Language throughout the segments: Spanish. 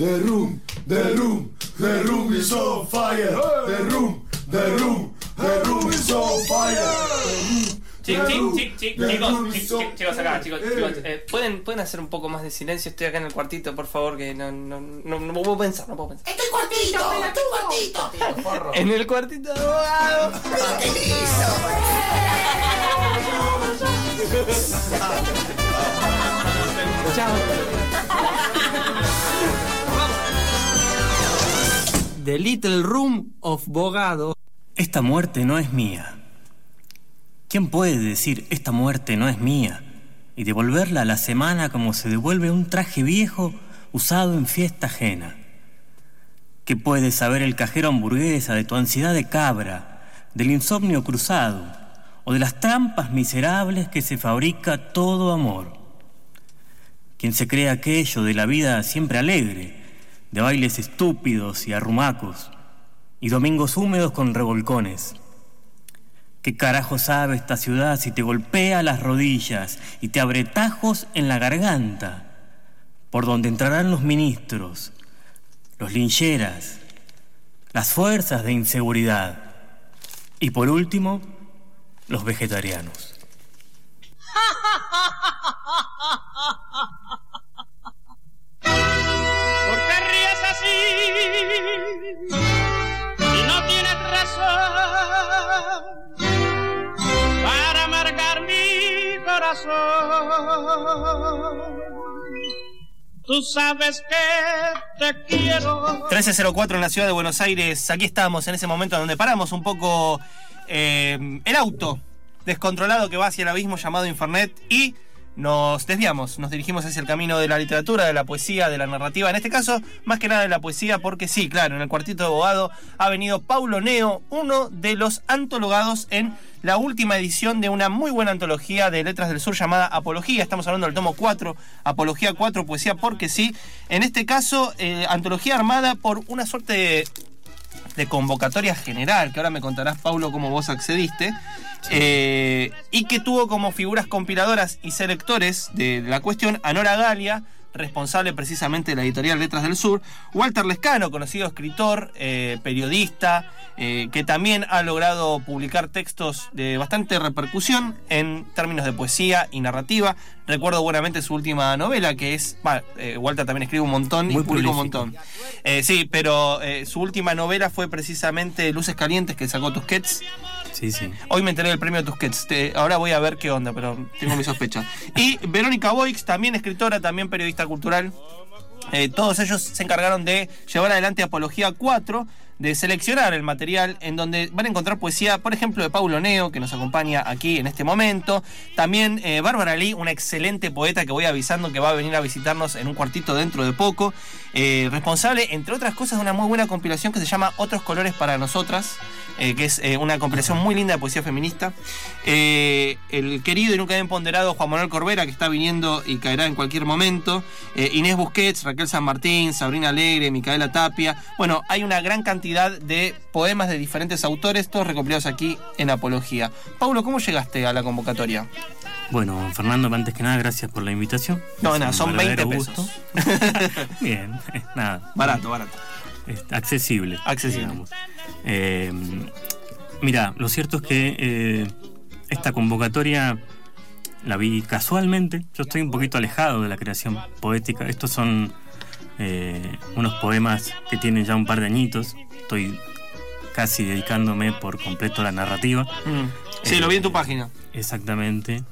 The room, the room, the room is on fire. The room, the room, the room is on fire. Chic, chic, chic, chic, chicos, chic, chic, chicos acá, chicos, chicos, eh, ¿pueden, pueden hacer un poco más de silencio, estoy acá en el cuartito, por favor, que no, no, no, no puedo pensar, no puedo pensar. ¡Estoy cuartito! ¡Estoy cuartito! En el cuartito de abogado. Chao. The Little Room of Bogado. Esta muerte no es mía. ¿Quién puede decir esta muerte no es mía? Y devolverla a la semana como se devuelve un traje viejo usado en fiesta ajena. ¿Qué puede saber el cajero hamburguesa de tu ansiedad de cabra, del insomnio cruzado o de las trampas miserables que se fabrica todo amor? Quien se cree aquello de la vida siempre alegre, de bailes estúpidos y arrumacos, y domingos húmedos con revolcones. ¿Qué carajo sabe esta ciudad si te golpea las rodillas y te abre tajos en la garganta? Por donde entrarán los ministros, los lincheras, las fuerzas de inseguridad y por último, los vegetarianos. Y no tienes razón para amargar mi corazón. Tú sabes que te quiero. 1304 en la ciudad de Buenos Aires. Aquí estamos en ese momento donde paramos un poco eh, el auto descontrolado que va hacia el abismo llamado Infernet y nos desviamos, nos dirigimos hacia el camino de la literatura, de la poesía, de la narrativa. En este caso, más que nada de la poesía, porque sí, claro, en el cuartito de abogado ha venido Paulo Neo, uno de los antologados en la última edición de una muy buena antología de Letras del Sur llamada Apología. Estamos hablando del tomo 4, Apología 4, Poesía porque sí. En este caso, eh, antología armada por una suerte de de convocatoria general, que ahora me contarás, Paulo, cómo vos accediste, eh, y que tuvo como figuras compiladoras y selectores de la cuestión a Nora Galia, responsable precisamente de la editorial Letras del Sur, Walter Lescano, conocido escritor, eh, periodista, eh, que también ha logrado publicar textos de bastante repercusión en términos de poesía y narrativa. Recuerdo buenamente su última novela, que es. eh, Walter también escribe un montón y Muy publica un montón. Eh, sí, pero su última novela fue precisamente Luces Calientes, que sacó Tusquets. Sí, sí. Hoy me enteré del premio Tusquets. Ahora voy a ver qué onda, pero tengo mis sospechas. Y Verónica Boix, también escritora, también periodista cultural. Eh, todos ellos se encargaron de llevar adelante Apología 4, de seleccionar el material en donde van a encontrar poesía, por ejemplo, de Paulo Neo, que nos acompaña aquí en este momento. También eh, Bárbara Lee, una excelente poeta que voy avisando que va a venir a visitarnos en un cuartito dentro de poco. Eh, responsable, entre otras cosas, de una muy buena compilación que se llama Otros Colores para Nosotras, eh, que es eh, una compilación muy linda de poesía feminista. El querido y nunca bien ponderado Juan Manuel Corbera, que está viniendo y caerá en cualquier momento. Inés Busquets, Raquel San Martín, Sabrina Alegre, Micaela Tapia. Bueno, hay una gran cantidad de poemas de diferentes autores, todos recopilados aquí en Apología. Paulo, ¿cómo llegaste a la convocatoria? Bueno, Fernando, antes que nada, gracias por la invitación. No, nada, un son 20 verdadero pesos. Bien, eh, nada. Barato, barato. Accesible. Accesible. Eh, mira, lo cierto es que eh, esta convocatoria la vi casualmente. Yo estoy un poquito alejado de la creación poética. Estos son eh, unos poemas que tienen ya un par de añitos. Estoy casi dedicándome por completo a la narrativa. Mm. Sí, Eh, lo vi en tu página. Exactamente.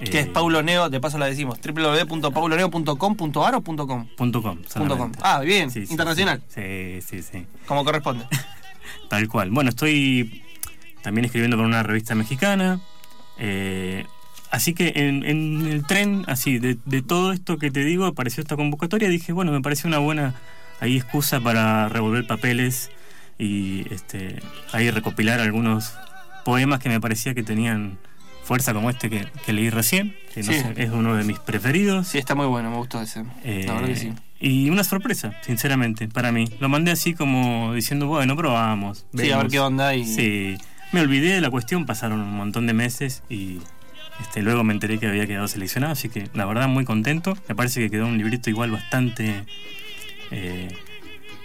Que es Eh, Paulo Neo, de paso la decimos, www.pauloneo.com.ar o punto .com. punto com, Punto com. Ah, bien, Sí, sí, internacional, Sí, sí, sí. como corresponde. Tal cual. Bueno, estoy también escribiendo para una revista mexicana. eh, así que en, en el tren, así, de, de todo esto que te digo, apareció esta convocatoria. Dije, bueno, me pareció una buena ahí excusa para revolver papeles y este, ahí recopilar algunos poemas que me parecía que tenían fuerza como este que, que leí recién, que no Sí. sé, es uno de mis preferidos. Sí, está muy bueno, me gustó ese. Eh, La verdad que sí. Y una sorpresa, sinceramente, para mí. Lo mandé así como diciendo, bueno, probamos. Sí, a ver vemos". qué onda y. Sí, me olvidé de la cuestión, pasaron un montón de meses y este, luego me enteré que había quedado seleccionado, así que la verdad muy contento. Me parece que quedó un librito igual bastante Eh,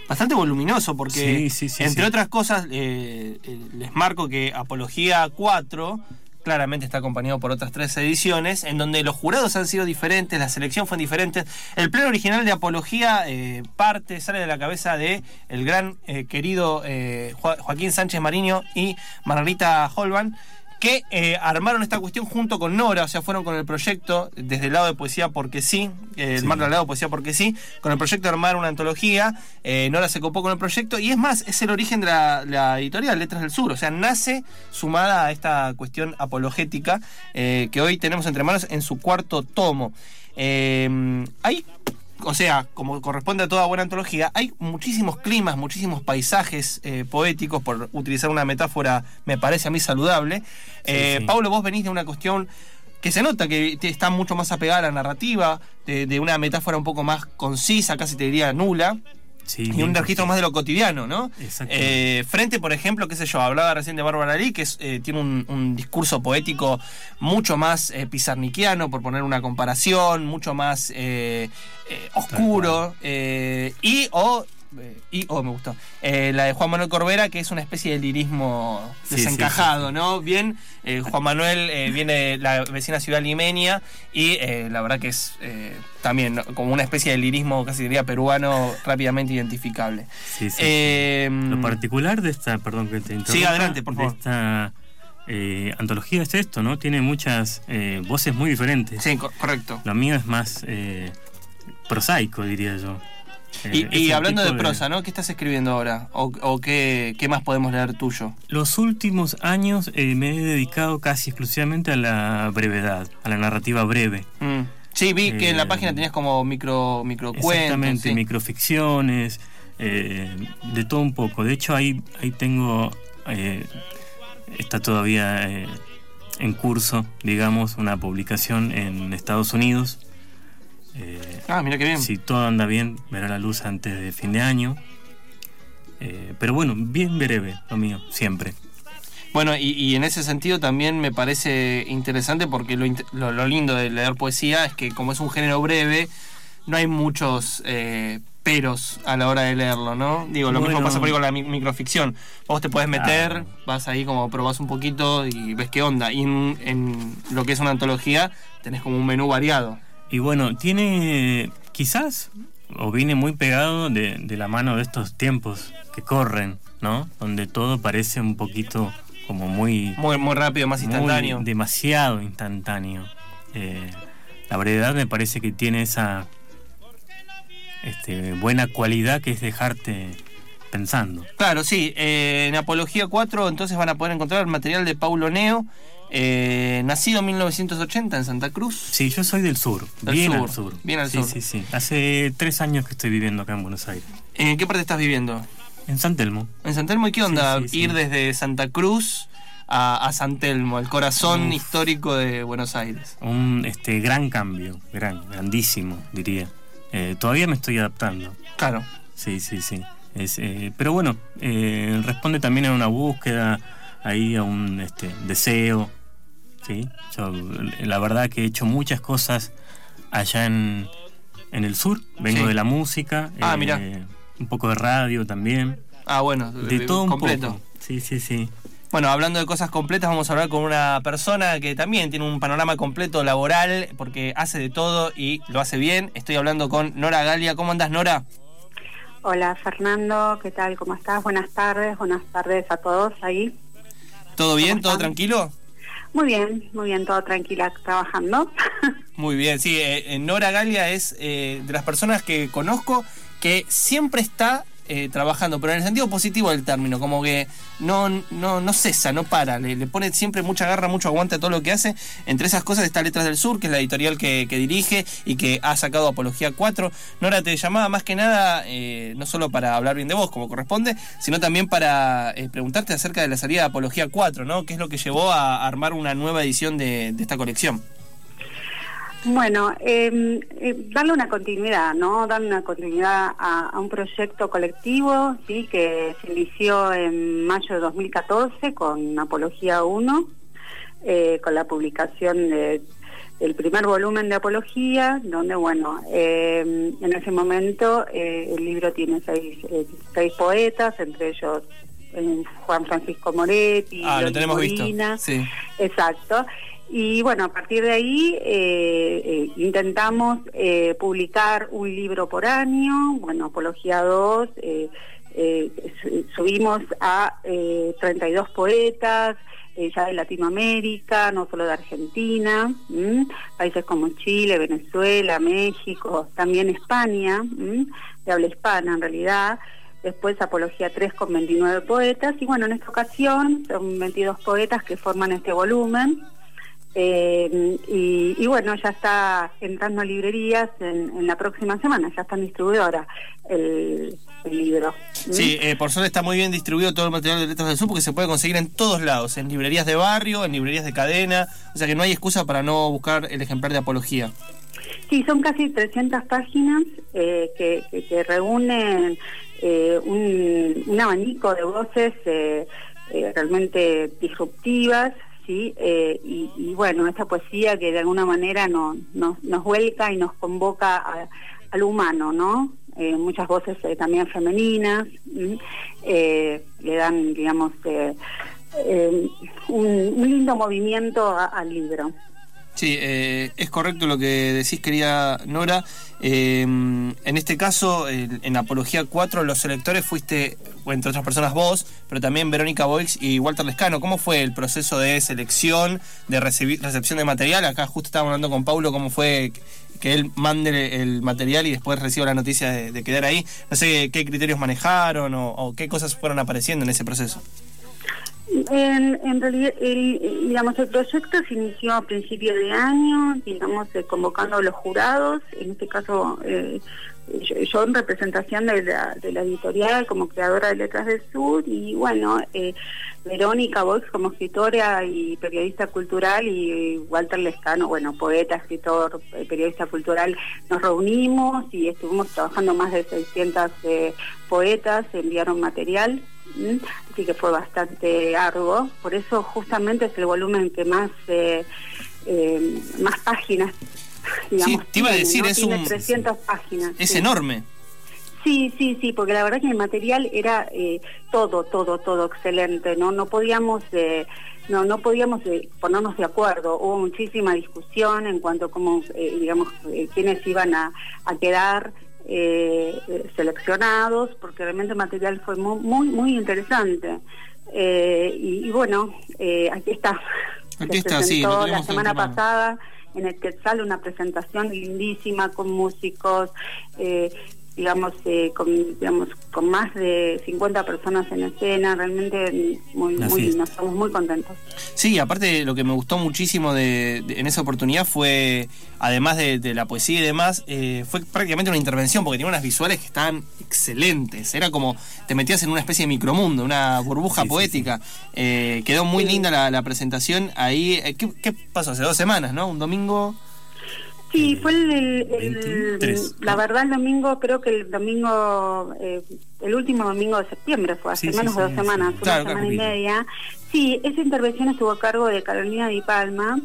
Bastante voluminoso porque, Sí, sí, sí, entre otras cosas, eh, eh, les marco que Apología 4 claramente está acompañado por otras tres ediciones, en donde los jurados han sido diferentes, la selección fue diferente. El pleno original de Apología eh, parte, sale de la cabeza de el gran eh, querido eh, Jo- Joaquín Sánchez Mariño y Margarita Holban, que eh, armaron esta cuestión junto con Nora, o sea, fueron con el proyecto desde el lado de poesía porque sí, eh, el Sí. marco del lado de poesía porque sí, con el proyecto de armar una antología, eh, Nora se copó con el proyecto y es más, es el origen de la, la editorial Letras del Sur, o sea, nace sumada a esta cuestión apologética eh, que hoy tenemos entre manos en su cuarto tomo. Hay o sea, como corresponde a toda buena antología, hay muchísimos climas, muchísimos paisajes eh, poéticos, por utilizar una metáfora, me parece a mí saludable. Eh, sí. Pablo, vos venís de una cuestión que se nota que está mucho más apegada a la narrativa, de, de una metáfora un poco más concisa, casi te diría nula, sí, y un registro más de lo cotidiano, ¿no? Eh, frente, por ejemplo, qué sé yo, hablaba recién de Bárbara Lee, que es, eh, tiene un, un discurso poético mucho más eh, pizarniquiano, por poner una comparación, mucho más eh, eh, oscuro, y o... eh, y, oh, me gustó. Eh, la de Juan Manuel Corbera, que es una especie de lirismo Sí, desencajado, sí, sí. ¿no? Bien, eh, Juan Manuel viene de la vecina ciudad limeña y la verdad que es eh, también ¿no? como una especie de lirismo, casi diría peruano, rápidamente identificable. Lo particular de esta, perdón que te interrumpa, Sí, adelante, por favor. De esta antología es esto, ¿no? Tiene muchas eh, voces muy diferentes. Sí, co- correcto. Lo mío es más eh, prosaico, diría yo. Eh, Y, hablando de prosa, ¿no? ¿Qué estás escribiendo ahora? ¿O, o qué, qué más podemos leer tuyo? Los últimos años eh, me he dedicado casi exclusivamente a la brevedad, a la narrativa breve. Mm. Sí, vi que en la Eh, página tenías como micro, microcuentos. Exactamente, sí. microficciones, eh, de todo un poco. De hecho, ahí, ahí tengo, eh, está todavía eh, en curso, digamos, una publicación en Estados Unidos. Eh, Ah, mira qué bien. si todo anda bien, verá la luz antes de fin de año. Eh, pero bueno, bien breve, lo mío, siempre. Bueno, y, y en ese sentido también me parece interesante porque lo, lo- lo lindo de leer poesía es que como es un género breve, no hay muchos eh, peros a la hora de leerlo, ¿no? Digo, lo mismo pasa por ahí con la mi- microficción. Vos te puedes meter, Claro. vas ahí como probás un poquito y ves qué onda. Y en, en lo que es una antología tenés como un menú variado. Y bueno, tiene quizás, o viene muy pegado de, de la mano de estos tiempos que corren, ¿no? Donde todo parece un poquito como muy... Muy, muy rápido, más muy instantáneo. demasiado instantáneo. Eh, la brevedad me parece que tiene esa este, buena cualidad que es dejarte pensando. Claro, sí. eh, en Apología 4 entonces van a poder encontrar el material de Paulo Neo, eh, nacido en 1980 en Santa Cruz. Sí, yo soy del sur, Del bien sur, al sur. bien al sí, sur. Sí, sí, Hace tres años que estoy viviendo acá en Buenos Aires. ¿En qué parte estás viviendo? En San Telmo. En San Telmo, ¿y qué onda? Sí, sí, sí. Ir desde Santa Cruz a, a San Telmo, el corazón Uf. histórico de Buenos Aires. Un este, gran cambio, gran, grandísimo, diría. Eh, todavía me estoy adaptando. Claro. Sí, sí, sí. Es, eh, pero bueno, eh, responde también a una búsqueda, ahí a un este, deseo. ¿sí? Yo, la verdad que he hecho muchas cosas allá en, en el sur. Vengo Sí. de la música. Ah, eh, mirá. Un poco de radio también. Ah, bueno, De todo un completo. poco. Sí, sí, sí. Bueno, hablando de cosas completas, vamos a hablar con una persona que también tiene un panorama completo laboral, porque hace de todo y lo hace bien. Estoy hablando con Nora Galia. ¿Cómo andás, Nora? Hola Fernando, ¿qué tal? ¿Cómo estás? Buenas tardes, buenas tardes a todos ahí. ¿Todo bien? ¿Cómo ¿Todo tranquilo? Muy bien, muy bien, todo tranquila trabajando. Muy bien, sí. eh, eh, Nora Galia es eh, de las personas que conozco que siempre está eh, trabajando, pero en el sentido positivo del término, como que no, no, no cesa, no para, le, le pone siempre mucha garra, mucho aguante a todo lo que hace. Entre esas cosas está Letras del Sur, que es la editorial que, dirige y que ha sacado Apología 4. Nora, te llamaba más que nada, eh, no solo para hablar bien de vos, como corresponde, sino también para eh, preguntarte acerca de la salida de Apología 4, ¿no? ¿Qué es lo que llevó a armar una nueva edición de esta colección? Bueno, eh, eh, darle una continuidad, ¿no? Darle una continuidad a, a un proyecto colectivo, ¿sí? Que se inició en mayo de 2014 con Apología 1, eh, con la publicación de, el primer volumen de Apología, donde, bueno, eh, en ese momento eh, el libro tiene seis, eh, seis poetas, entre ellos Juan Francisco Moretti, Ah, lo tenemos visto. Sí. Exacto. Y bueno, a partir de ahí eh, eh, intentamos eh, publicar un libro por año, bueno, Apología 2, eh, eh, su- subimos a eh, 32 poetas, ya de Latinoamérica, no solo de Argentina, países como Chile, Venezuela, México, también España, ¿m? de habla hispana en realidad, después Apología 3 con 29 poetas, y bueno, en esta ocasión son 22 poetas que forman este volumen, eh, y, y bueno, ya está entrando a librerías en, en la próxima semana, ya está en distribuidora el, el libro. Sí, eh, por suerte está muy bien distribuido todo el material de Letras del Sur porque se puede conseguir en todos lados, en librerías de barrio, en librerías de cadena, o sea que no hay excusa para no buscar el ejemplar de Apología. Sí, son casi 300 páginas eh, que, que- que reúnen eh, un, un abanico de voces eh, eh, realmente disruptivas, ¿sí? Eh, y, bueno, esta poesía que de alguna manera no- nos, vuelca y nos convoca al humano, ¿no? Eh, muchas voces eh, también femeninas, le dan, digamos, un, lindo movimiento al libro. Sí, es correcto lo que decís, querida Nora. Eh, en este caso, en Apología 4, los selectores fuiste, entre otras personas, vos, pero también Verónica Boix y Walter Lescano. ¿Cómo fue el proceso de selección, de recepción de material? Acá justo estábamos hablando con Paulo cómo fue que él mande el material y después reciba la noticia de, quedar ahí. No sé qué criterios manejaron o qué cosas fueron apareciendo en ese proceso. En, realidad, el, digamos, el proyecto se inició a principio de año, digamos, eh, convocando a los jurados, en este caso eh, yo, en representación de la, de la editorial como creadora de Letras del Sur y bueno, eh, Verónica Vox como escritora y periodista cultural y Walter Lescano, bueno, poeta, escritor, periodista cultural, nos reunimos y estuvimos trabajando más de 600 eh, poetas, enviaron material así que fue bastante arduo. Por eso justamente es el volumen que más eh, eh, más páginas, digamos. te iba a decir, ¿no? es Tiene un- 300 páginas. Es sí. enorme. Sí, sí, sí, porque la verdad que el material era eh, todo, todo, todo excelente, ¿no? No podíamos... eh, no, no podíamos eh, ponernos de acuerdo. Hubo muchísima discusión en cuanto a cómo, eh, digamos, quiénes iban a, a quedar eh, seleccionados, porque realmente el material fue muy, muy, muy interesante. Eh, y, y bueno, eh, aquí está. Aquí Se está, sí, la semana pasada en el Quetzal una presentación lindísima con músicos, eh, digamos, eh, con, digamos, con más de 50 personas en escena, realmente muy, muy, nos estamos muy contentos. Sí, aparte lo que me gustó muchísimo de, de- en esa oportunidad fue, además de, de la poesía y demás, eh, fue prácticamente una intervención porque tenía unas visuales que estaban excelentes. Era como te metías en una especie de micromundo, una burbuja Sí, sí, poética. Eh, quedó muy linda la, la presentación ahí. Eh, ¿qué, qué pasó? Hace dos semanas, ¿no? Un domingo. Sí, fue el, el- el- 23, la verdad el domingo, creo que el domingo, eh, el último domingo de septiembre fue, hace Sí, sí, menos de dos semanas, Claro, una semana y media. Sí, esa intervención estuvo a cargo de Carolina Di Palma,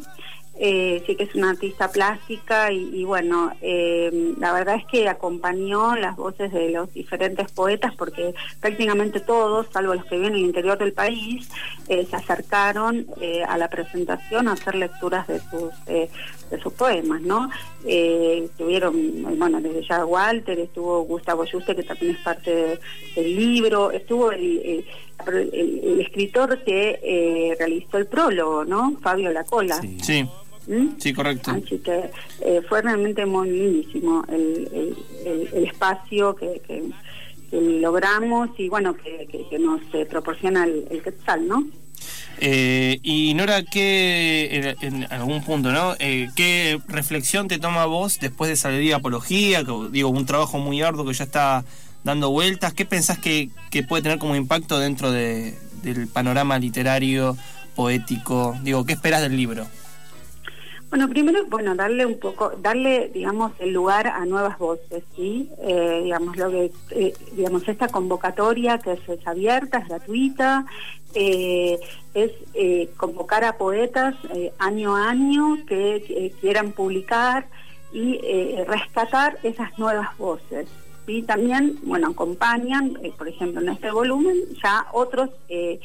eh, sí que es una artista plástica y, bueno, eh, la verdad es que acompañó las voces de los diferentes poetas porque prácticamente todos, salvo los que viven en el interior del país, eh, se acercaron a la presentación a hacer lecturas de sus de sus poemas, ¿no? Estuvieron, eh, bueno, desde ya Walter, estuvo Gustavo Yuste, que también es parte de- del libro, estuvo el, el- escritor que eh, realizó el prólogo, ¿no? Fabio Lacola. Sí. Sí, ¿Mm? sí, correcto. Así que eh, fue realmente muy lindísimo el, el- el- el espacio que, que- que logramos y bueno, que, que- que nos eh, proporciona el, el Quetzal, ¿no? Eh, y Nora, ¿qué, en, en algún punto, ¿no? Eh, ¿Qué reflexión te toma vos después de salir de Apología? Que, digo, un trabajo muy arduo que ya está dando vueltas. ¿Qué pensás que, que puede tener como impacto dentro de- del panorama literario, poético? Digo, ¿qué esperas del libro? Bueno, primero, bueno, darle un poco, darle, digamos, el lugar a nuevas voces, ¿sí? Eh, digamos, lo que, eh, digamos, esta convocatoria que es, abierta, es gratuita, eh, es convocar a poetas año a año que, quieran publicar y rescatar esas nuevas voces. ¿Sí? También, bueno, acompañan, eh, por ejemplo, en este volumen, ya otros eh,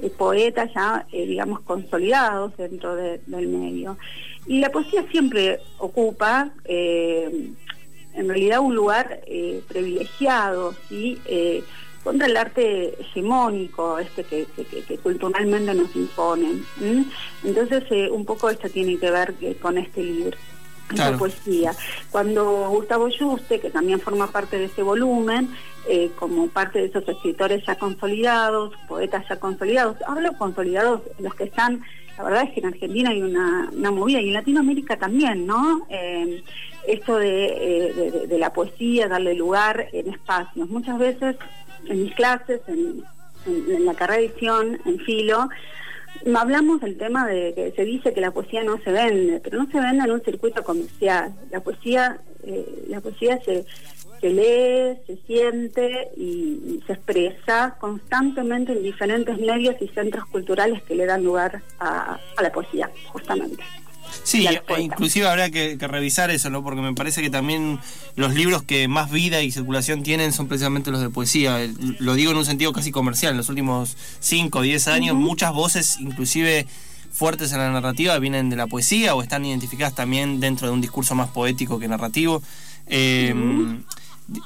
eh, poetas ya, digamos, consolidados dentro de- del medio. Y la poesía siempre ocupa, en realidad, un lugar privilegiado, contra el arte hegemónico este que, culturalmente nos imponen. Entonces, un poco esto tiene que ver con este libro. Claro. poesía. Cuando Gustavo Yuste, que también forma parte de este volumen, eh, como parte de esos escritores ya consolidados, poetas ya consolidados, hablo consolidados los que están, la verdad es que en Argentina hay una, una movida y en Latinoamérica también, ¿no? Eh, esto de, eh, de- de- de la poesía, darle lugar en espacios. Muchas veces en mis clases, en, en- en la carrera de edición, en filo, hablamos del tema de que se dice que la poesía no se vende, pero no se vende en un circuito comercial. La poesía, eh, la poesía se, se lee, se siente y, se expresa constantemente en diferentes medios y centros culturales que le dan lugar a la poesía, justamente. Sí, e inclusive habrá que, que revisar eso, ¿no? Porque me parece que también los libros que más vida y circulación tienen son precisamente los de poesía. Lo digo en un sentido casi comercial. En los últimos 5 o 10 años, muchas voces, inclusive fuertes en la narrativa, vienen de la poesía o están identificadas también dentro de un discurso más poético que narrativo. Eh,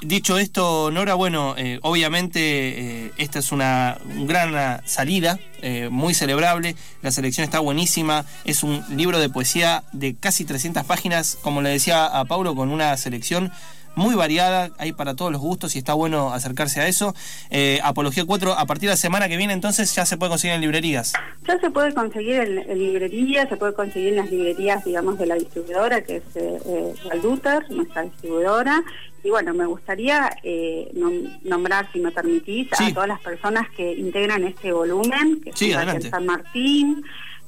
Dicho esto, Nora, bueno, eh, obviamente eh, esta es una gran ah, salida, eh, muy celebrable, la selección está buenísima, es un libro de poesía de casi 300 páginas, como le decía a Paulo, con una selección muy variada, hay para todos los gustos y está bueno acercarse a eso. Eh, Apología 4, a partir de la semana que viene entonces ya se puede conseguir en librerías. Ya se puede conseguir en, en librerías, se puede conseguir en las librerías, digamos, de la distribuidora, que es eh, eh, Valduter, nuestra distribuidora. Y bueno, me gustaría eh, nom- nombrar, si me permitís, Sí. a todas las personas que integran este volumen, que Sí, son San Martín,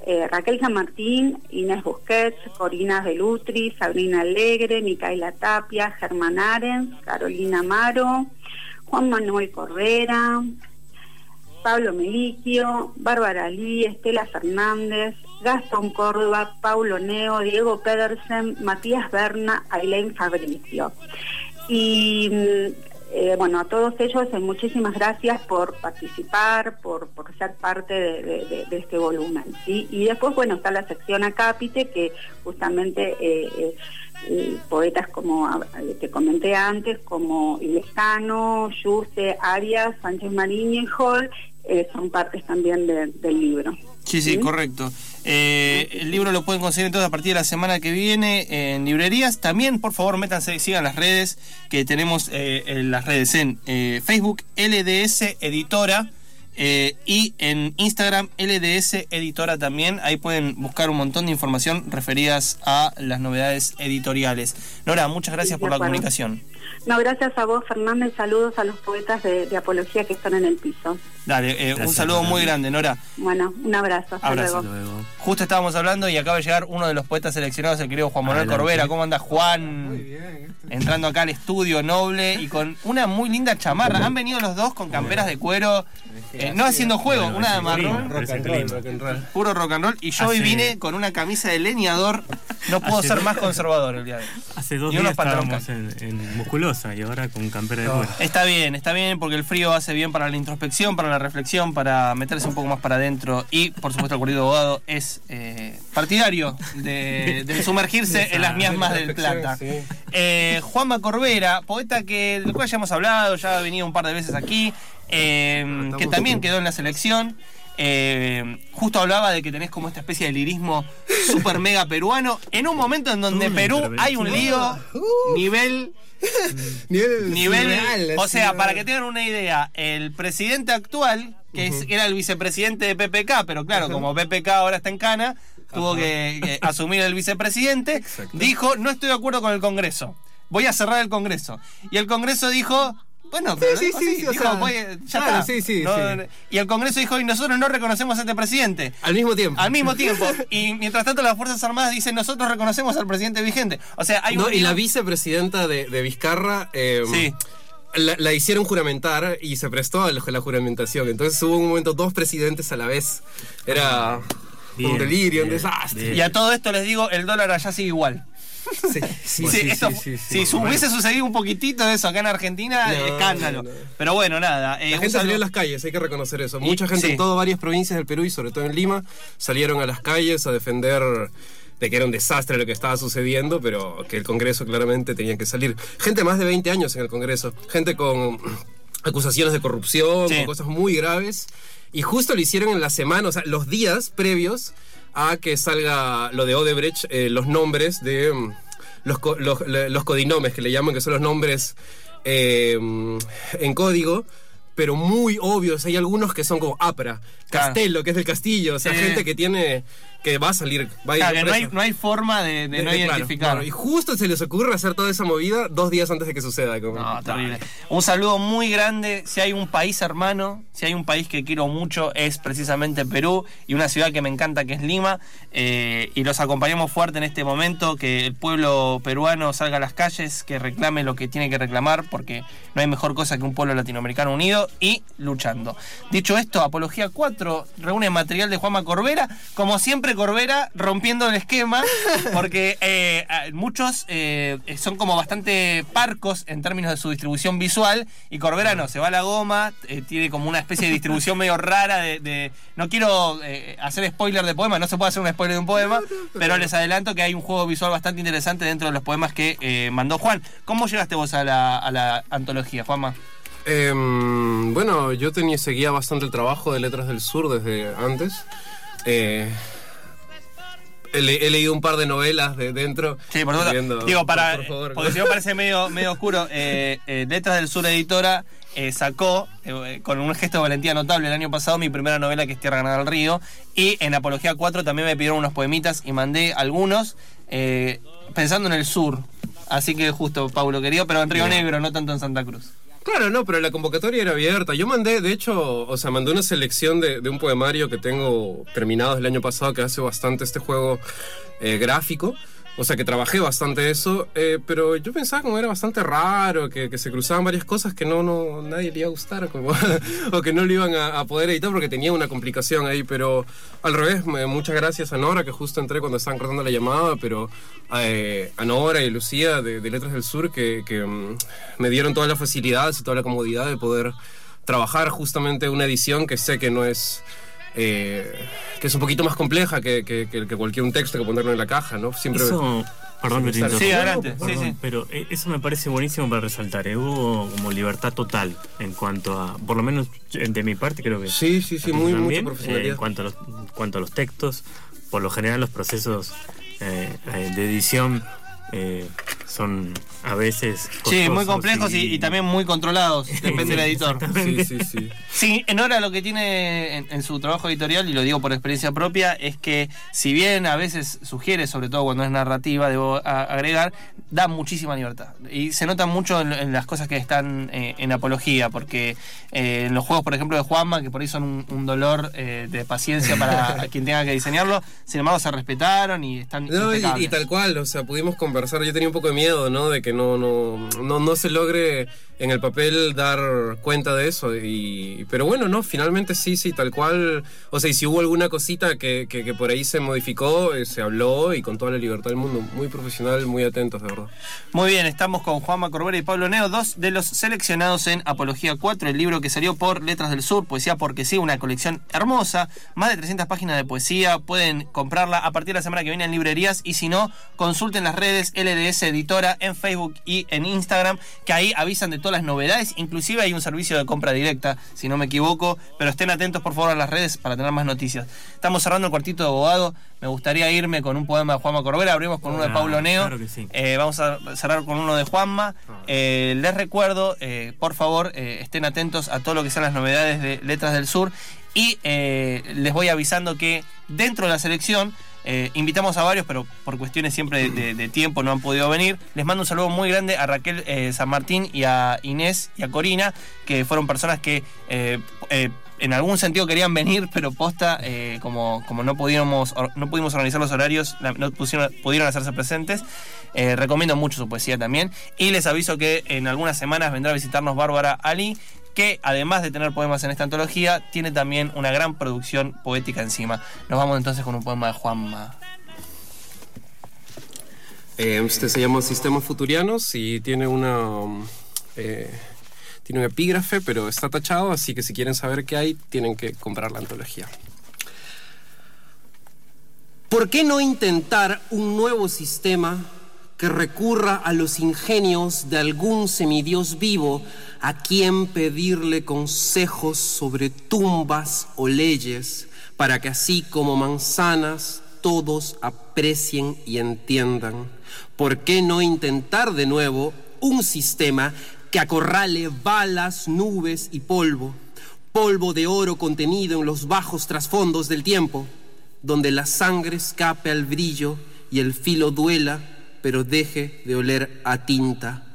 eh, Raquel San Martín, Inés Busquets, Corina Belutri, Sabrina Alegre, Micaela Tapia, Germán Arens, Carolina Amaro, Juan Manuel Correra, Pablo Meliquio, Bárbara Lee, Estela Fernández, Gastón Córdoba, Paulo Neo, Diego Pedersen, Matías Berna, Ailén Fabricio. Y mm, eh, bueno, a todos ellos eh, muchísimas gracias por participar, por, por ser parte de, este volumen. Y después, bueno, está la sección Acápite, que justamente eh, poetas como te comenté antes, como Ilescano, Yuste, Arias, Sánchez Mariño y Hall, son partes también de- del libro. Sí, sí, ¿Sí? correcto. Eh, el libro lo pueden conseguir entonces a partir de la semana que viene en librerías. También, por favor, métanse y sigan las redes que tenemos eh, en las redes en eh, Facebook LDS Editora eh, y en Instagram LDS Editora también. Ahí pueden buscar un montón de información referidas a las novedades editoriales. Nora, muchas gracias Sí, por la acuerdo. comunicación. No, gracias a vos, Fernández. Saludos a los poetas de, de Apología que están en el piso. Dale, eh, un saludo Nora. muy grande, Nora. Bueno, un abrazo. Hasta Abrazo. luego. Luego. Justo estábamos hablando y acaba de llegar uno de los poetas seleccionados, el querido Juan Manuel Adelante. Corbera. ¿Cómo anda Juan? Entrando acá al estudio noble y con una muy linda chamarra. Han venido los dos con camperas de cuero, eh, no haciendo juego, Bueno, una es de el marrón, clima, es el clima. puro rock and roll. Y yo hoy vine con una camisa de leñador. No puedo Hace ser más conservador el día de hoy. Hace dos días estábamos en, en musculosa y ahora con campera de cuero. Está bien, está bien porque el frío hace bien para la introspección, para la reflexión, para meterse un poco más para adentro y, por supuesto, el querido abogado es eh, partidario de, de sumergirse en las miasmas del Plata. Eh, Juanma Corbera, poeta que del cual ya hemos hablado, ya ha venido un par de veces aquí, eh, que también quedó en la selección. Eh, justo hablaba de que tenés como esta especie de lirismo super mega peruano. En un momento en donde Perú hay un lío nivel Nivel, o sea para que tengan una idea el presidente actual que es- era el vicepresidente de PPK pero claro como PPK ahora está en cana tuvo que, que asumir el vicepresidente dijo no estoy de acuerdo con el Congreso. Voy a cerrar el Congreso y el Congreso dijo Bueno, pero sí, sí, sí, o dijo, sea, voy, ya claro, está. sí, sí, No, sí. no, Y el Congreso dijo, y nosotros no reconocemos a este presidente. Al mismo tiempo. Al mismo tiempo. Y mientras tanto las Fuerzas Armadas dicen, nosotros reconocemos al presidente vigente. O sea, hay un... No, y la vicepresidenta de, de Vizcarra eh, Sí. la, la hicieron juramentar y se prestó a la, la juramentación. Entonces hubo un momento dos presidentes a la vez. Era Bien, un delirio, un desastre. bien. Y a todo esto les digo, el dólar allá sigue igual. Sí, sí, Sí, sí, esto- su- hubiese sucedido un poquito de eso acá en Argentina, No, escándalo. no. Pero bueno, nada. eh, La gente salió a las calles, hay que reconocer eso. Mucha gente en todas varias provincias del Perú y sobre todo en Lima salieron a las calles a defender de que era un desastre lo que estaba sucediendo, pero que el Congreso claramente tenía que salir. Gente más de 20 años en el Congreso, gente con acusaciones de corrupción, con cosas muy graves. Y justo lo hicieron en la semana, o sea, los días previos a que salga lo de Odebrecht, eh, los nombres de mm, los, los, los codinomes que le llaman, que son los nombres eh, mm, en código, pero muy obvios. Hay algunos que son como APRA. Castelo, que es del castillo, o sea, Sí. gente que tiene, que va a salir, va a ir Claro, que no hay, no hay forma de, de no identificar. claro. Y justo se les ocurre hacer toda esa movida dos días antes de que suceda. como- No, terrible. Un saludo muy grande. Si hay un país hermano, si hay un país que quiero mucho, es precisamente Perú y una ciudad que me encanta que es Lima. Eh, y los acompañamos fuerte en este momento, que el pueblo peruano salga a las calles, que reclame lo que tiene que reclamar, porque no hay mejor cosa que un pueblo latinoamericano unido y luchando. Dicho esto, Apología 4 reúne material de Juanma Corbera, como siempre Corbera rompiendo el esquema, porque eh, muchos eh, son como bastante parcos en términos de su distribución visual, y Corbera no, se va a la goma, eh, tiene como una especie de distribución medio rara de... de- no quiero eh, hacer spoiler de poema, no se puede hacer un spoiler de un poema, pero les adelanto que hay un juego visual bastante interesante dentro de los poemas que eh, mandó Juan. ¿Cómo llegaste vos a la, a la antología, Juanma? Em, bueno, yo tenía, seguía bastante el trabajo de Letras del Sur desde antes. Eh, he, le- he leído un par de novelas de dentro. Sí, por supuesto. Digo, para. por favor. porque si no parece medio, medio oscuro. eh, eh, Letras del Sur Editora eh, sacó, eh, con un gesto de valentía notable, el año pasado mi primera novela que es Tierra Ganada del Río. Y en Apología 4 también me pidieron unos poemitas y mandé algunos eh, pensando en el sur. Así que justo, Paulo querido, pero en Río Negro, no tanto en Santa Cruz. Claro, no, pero la convocatoria era abierta. Yo mandé, de hecho, o sea, mandé una selección de, de un poemario que tengo terminado el año pasado, que hace bastante este juego eh, gráfico. O sea, que trabajé bastante eso, eh, pero yo pensaba como era bastante raro, que, se cruzaban varias cosas que no, no nadie le iba a gustar, como, o que no lo iban a, poder editar porque tenía una complicación ahí, pero al revés, muchas gracias a Nora, que justo entré cuando estaban cortando la llamada, pero eh, a Nora y Lucía de, Letras del Sur, que, que, mm, me dieron todas las facilidades y toda la comodidad de poder trabajar justamente una edición que sé que no es... eh, que es un poquito más compleja que, que, que- cualquier un texto que ponerlo en la caja, ¿no? Siempre... Eso, perdón te Sí. Sí, adelante. Sí, Perdón, sí. Pero eh, eso me parece buenísimo para resaltar. eh. Hubo como libertad total en cuanto a, por lo menos de mi parte creo que Sí, sí, sí, muy, mucha también, profesionalidad. eh, en cuanto a, los, en cuanto a los textos, por lo general los procesos eh, eh, de edición eh, son a veces Sí, muy complejos y, y también muy controlados, depende del editor. Sí, sí, sí. Sí, Nora lo que tiene en, en su trabajo editorial, y lo digo por experiencia propia, es que si bien a veces sugiere, sobre todo cuando es narrativa, debo a- agregar, da muchísima libertad. Y se nota mucho en, en las cosas que están eh, en apología, porque eh, en los juegos, por ejemplo, de Juanma, que por ahí son un, un dolor eh, de paciencia para quien tenga que diseñarlo, sin embargo se respetaron y están No, y, tal cual, o sea, pudimos conversar. Yo tenía un poco de miedo, ¿no? De que no, no, no, no se logre en el papel dar cuenta de eso. Y, pero bueno, no, finalmente sí, sí, tal cual. O sea, y si hubo alguna cosita que, que, que por ahí se modificó, eh, se habló y con toda la libertad del mundo. Muy profesional, muy atentos, de verdad. Muy bien, estamos con Juanma Corbera y Pablo Neo, dos de los seleccionados en Apología 4, el libro que salió por Letras del Sur, Poesía porque sí, una colección hermosa, más de 300 páginas de poesía, pueden comprarla a partir de la semana que viene en librerías y si no, consulten las redes LDS Editora en Facebook y en Instagram, que ahí avisan de todas las novedades, inclusive hay un servicio de compra directa, si no me equivoco, pero estén atentos por favor a las redes para tener más noticias. Estamos cerrando el cuartito de abogado, me gustaría irme con un poema de Juanma Corbera, abrimos con uno de Ah, Pablo Neo. claro que sí. Eh, vamos a cerrar con uno de Juanma. Eh, les recuerdo, eh, por favor, estén atentos a todo lo que sean las novedades de Letras del Sur. Y les voy avisando que dentro de la selección Eh, invitamos a varios, pero por cuestiones siempre de, tiempo no han podido venir. Les mando un saludo muy grande a Raquel eh, San Martín y a Inés y a Corina, que fueron personas que eh, en algún sentido querían venir, pero posta, como, como no, podíamos, or- no pudimos organizar los horarios, no pudieron hacerse presentes. Recomiendo mucho su poesía también. Y les aviso que en algunas semanas vendrá a visitarnos Bárbara Ali, que además de tener poemas en esta antología, tiene también una gran producción poética encima. Nos vamos entonces con un poema de Juanma. Eh, este se llama Sistemas Futurianos y tiene una. eh, tiene un epígrafe, pero está tachado, así que si quieren saber qué hay, tienen que comprar la antología. ¿Por qué no intentar un nuevo sistema que recurra a los ingenios de algún semidios vivo a quien pedirle consejos sobre tumbas o leyes para que así como manzanas todos aprecien y entiendan? ¿Por qué no intentar de nuevo un sistema que acorrale balas, nubes y polvo? Polvo de oro contenido en los bajos trasfondos del tiempo donde la sangre escape al brillo y el filo duela, pero deje de oler a tinta.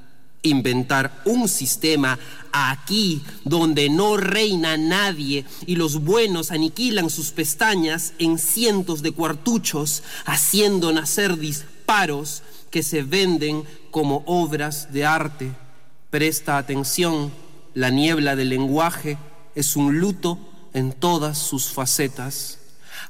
Inventar un sistema aquí donde no reina nadie y los buenos aniquilan sus pestañas en cientos de cuartuchos, haciendo nacer disparos que se venden como obras de arte. Presta atención, la niebla del lenguaje es un luto en todas sus facetas.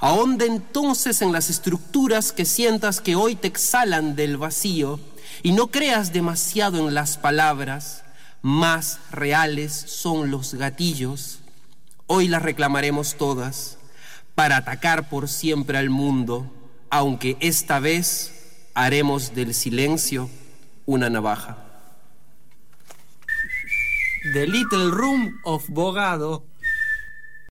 Ahonda entonces en las estructuras que sientas que hoy te exhalan del vacío y no creas demasiado en las palabras, más reales son los gatillos. Hoy las reclamaremos todas para atacar por siempre al mundo, aunque esta vez haremos del silencio una navaja. The Little Room of Bogado